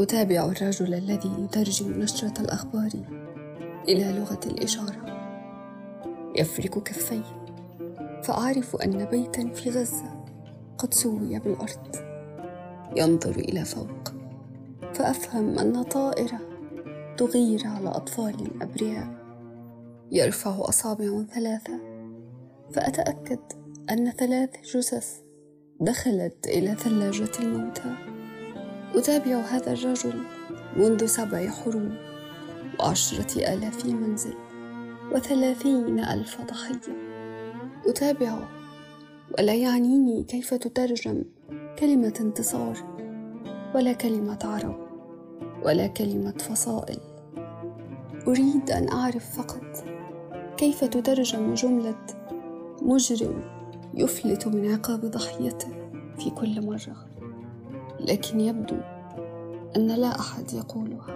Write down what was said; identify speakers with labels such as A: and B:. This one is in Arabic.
A: أتابع الرجل الذي يترجم نشرة الأخبار إلى لغة الإشارة. يفرك كفيه فأعرف أن بيتا في غزة قد سوي بالأرض. ينظر إلى فوق. فأفهم أن طائرة تغير على أطفال أبرياء. يرفع أصابع ثلاثة. فأتأكد أن ثلاث جثث دخلت إلى ثلاجة الموتى. أتابع هذا الرجل منذ سبع حروب وعشرة آلاف منزل وثلاثين ألف ضحية. أتابعه ولا يعنيني كيف تترجم كلمة انتصار ولا كلمة عرب ولا كلمة فصائل. أريد أن أعرف فقط كيف تترجم جملة مجرم يفلت من عقاب ضحيته في كل مرة لكن يبدو أن لا أحد يقولها.